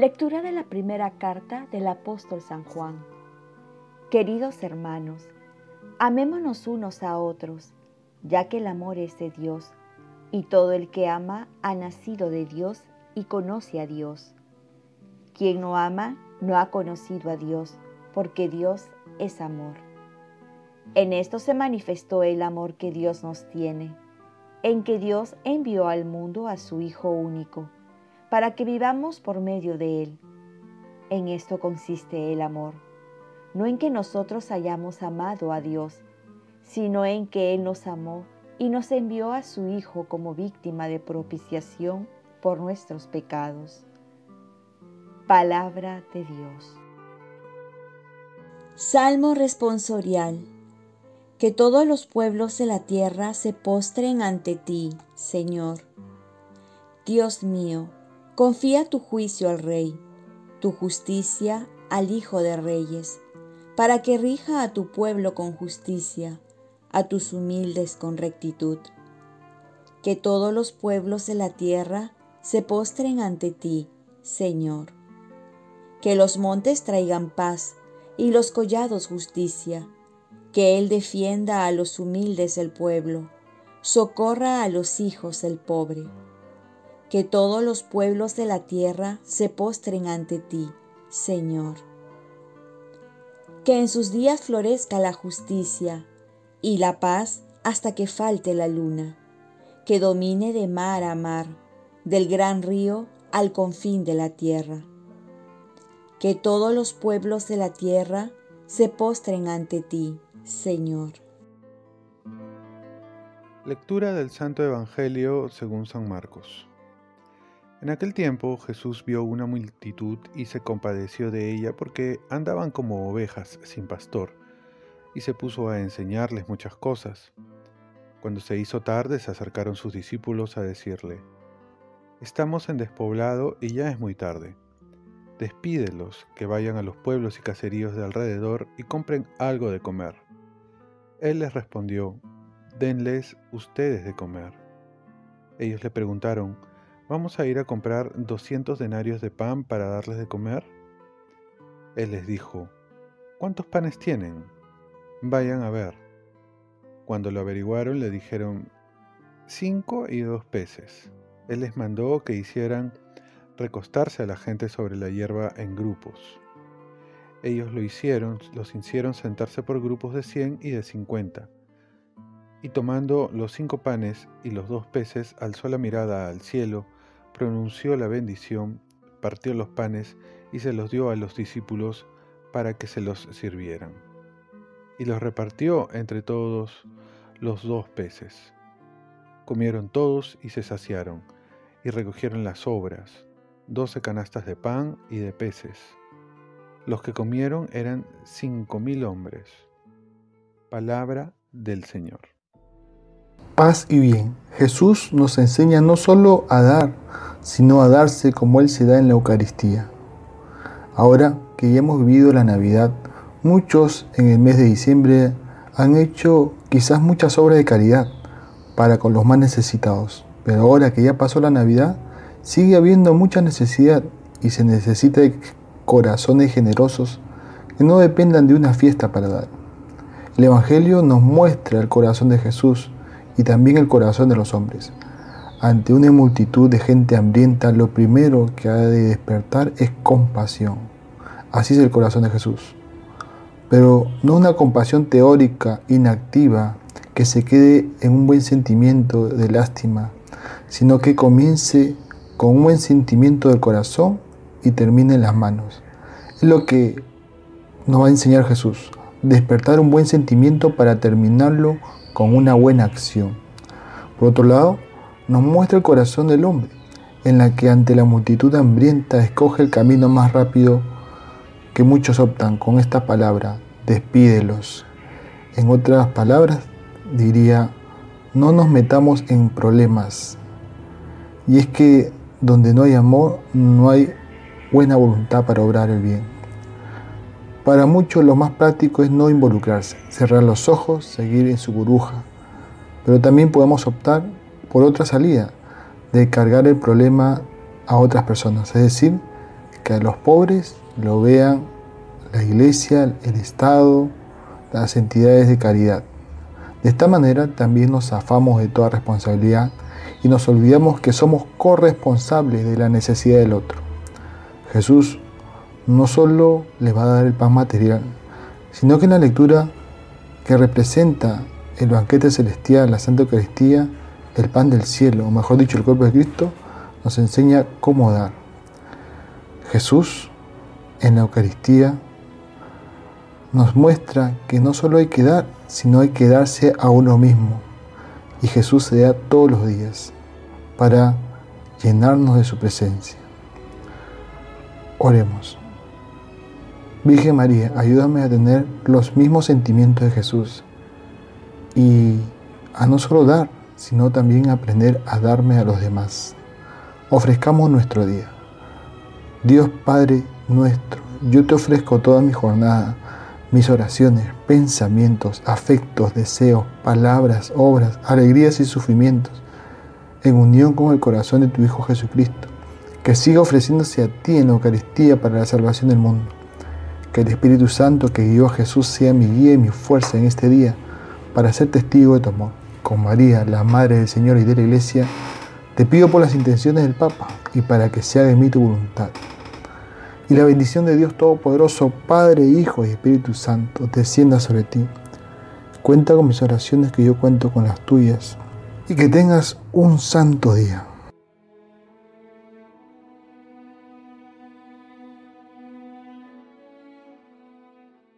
Lectura de la primera carta del apóstol San Juan. Queridos hermanos, amémonos unos a otros, ya que el amor es de Dios, y todo el que ama ha nacido de Dios y conoce a Dios. Quien no ama no ha conocido a Dios, porque Dios es amor. En esto se manifestó el amor que Dios nos tiene, en que Dios envió al mundo a su Hijo único, para que vivamos por medio de Él. En esto consiste el amor, no en que nosotros hayamos amado a Dios, sino en que Él nos amó y nos envió a su Hijo como víctima de propiciación por nuestros pecados. Palabra de Dios. Salmo responsorial. Que todos los pueblos de la tierra se postren ante ti, Señor. Dios mío, confía tu juicio al Rey, tu justicia al Hijo de Reyes, para que rija a tu pueblo con justicia, a tus humildes con rectitud. Que todos los pueblos de la tierra se postren ante ti, Señor. Que los montes traigan paz y los collados justicia. Que Él defienda a los humildes del pueblo, socorra a los hijos del pobre. Que todos los pueblos de la tierra se postren ante ti, Señor. Que en sus días florezca la justicia y la paz hasta que falte la luna. Que domine de mar a mar del gran río al confín de la tierra. Que todos los pueblos de la tierra se postren ante ti, Señor. Lectura del Santo Evangelio según San Marcos. En aquel tiempo Jesús vio una multitud y se compadeció de ella porque andaban como ovejas sin pastor, y se puso a enseñarles muchas cosas. Cuando se hizo tarde se acercaron sus discípulos a decirle, Estamos en despoblado y ya es muy tarde. Despídelos, que vayan a los pueblos y caseríos de alrededor y compren algo de comer. Él les respondió, denles ustedes de comer. Ellos le preguntaron, ¿vamos a ir a comprar 200 denarios de pan para darles de comer? Él les dijo, ¿cuántos panes tienen? Vayan a ver. Cuando lo averiguaron le dijeron, cinco y dos peces. Él les mandó que hicieran recostarse a la gente sobre la hierba en grupos. Ellos lo hicieron, los hicieron sentarse por grupos de cien y de cincuenta. Y tomando los cinco panes y los dos peces, alzó la mirada al cielo, pronunció la bendición, partió los panes y se los dio a los discípulos para que se los sirvieran. Y los repartió entre todos los dos peces. Comieron todos y se saciaron y recogieron las sobras, doce canastas de pan y de peces. Los que comieron eran cinco mil hombres. Palabra del Señor. Paz y bien. Jesús nos enseña no solo a dar, sino a darse como Él se da en la Eucaristía. Ahora que ya hemos vivido la Navidad, muchos en el mes de diciembre han hecho quizás muchas obras de caridad para con los más necesitados. Pero ahora que ya pasó la Navidad, sigue habiendo mucha necesidad y se necesita de corazones generosos que no dependan de una fiesta para dar. El Evangelio nos muestra el corazón de Jesús y también el corazón de los hombres. Ante una multitud de gente hambrienta, lo primero que ha de despertar es compasión. Así es el corazón de Jesús. Pero no una compasión teórica, inactiva, que se quede en un buen sentimiento de lástima sino que comience con un buen sentimiento del corazón y termine en las manos. Es lo que nos va a enseñar Jesús, despertar un buen sentimiento para terminarlo con una buena acción. Por otro lado, nos muestra el corazón del hombre, en la que ante la multitud hambrienta escoge el camino más rápido que muchos optan con esta palabra, despídelos. En otras palabras, diría, no nos metamos en problemas, y es que donde no hay amor, no hay buena voluntad para obrar el bien. Para muchos lo más práctico es no involucrarse, cerrar los ojos, seguir en su burbuja. Pero también podemos optar por otra salida, de cargar el problema a otras personas, es decir, que a los pobres lo vean la iglesia, el Estado, las entidades de caridad. De esta manera también nos zafamos de toda responsabilidad y nos olvidamos que somos corresponsables de la necesidad del otro. Jesús no solo les va a dar el pan material, sino que en la lectura que representa el banquete celestial, la Santa Eucaristía, el pan del cielo, o mejor dicho, el cuerpo de Cristo, nos enseña cómo dar. Jesús en la Eucaristía nos muestra que no solo hay que dar, sino hay que darse a uno mismo. Y Jesús se da todos los días para llenarnos de su presencia. Oremos. Virgen María, ayúdame a tener los mismos sentimientos de Jesús y a no solo dar, sino también aprender a darme a los demás. Ofrezcamos nuestro día. Dios Padre nuestro, yo te ofrezco toda mi jornada, mis oraciones, pensamientos, afectos, deseos, palabras, obras, alegrías y sufrimientos, en unión con el corazón de tu Hijo Jesucristo, que siga ofreciéndose a ti en la Eucaristía para la salvación del mundo. Que el Espíritu Santo que guió a Jesús sea mi guía y mi fuerza en este día para ser testigo de tu amor. Con María, la Madre del Señor y de la Iglesia, te pido por las intenciones del Papa y para que se haga en mí tu voluntad. Y la bendición de Dios Todopoderoso, Padre, Hijo y Espíritu Santo, descienda sobre ti. Cuenta con mis oraciones que yo cuento con las tuyas. Y que tengas un santo día.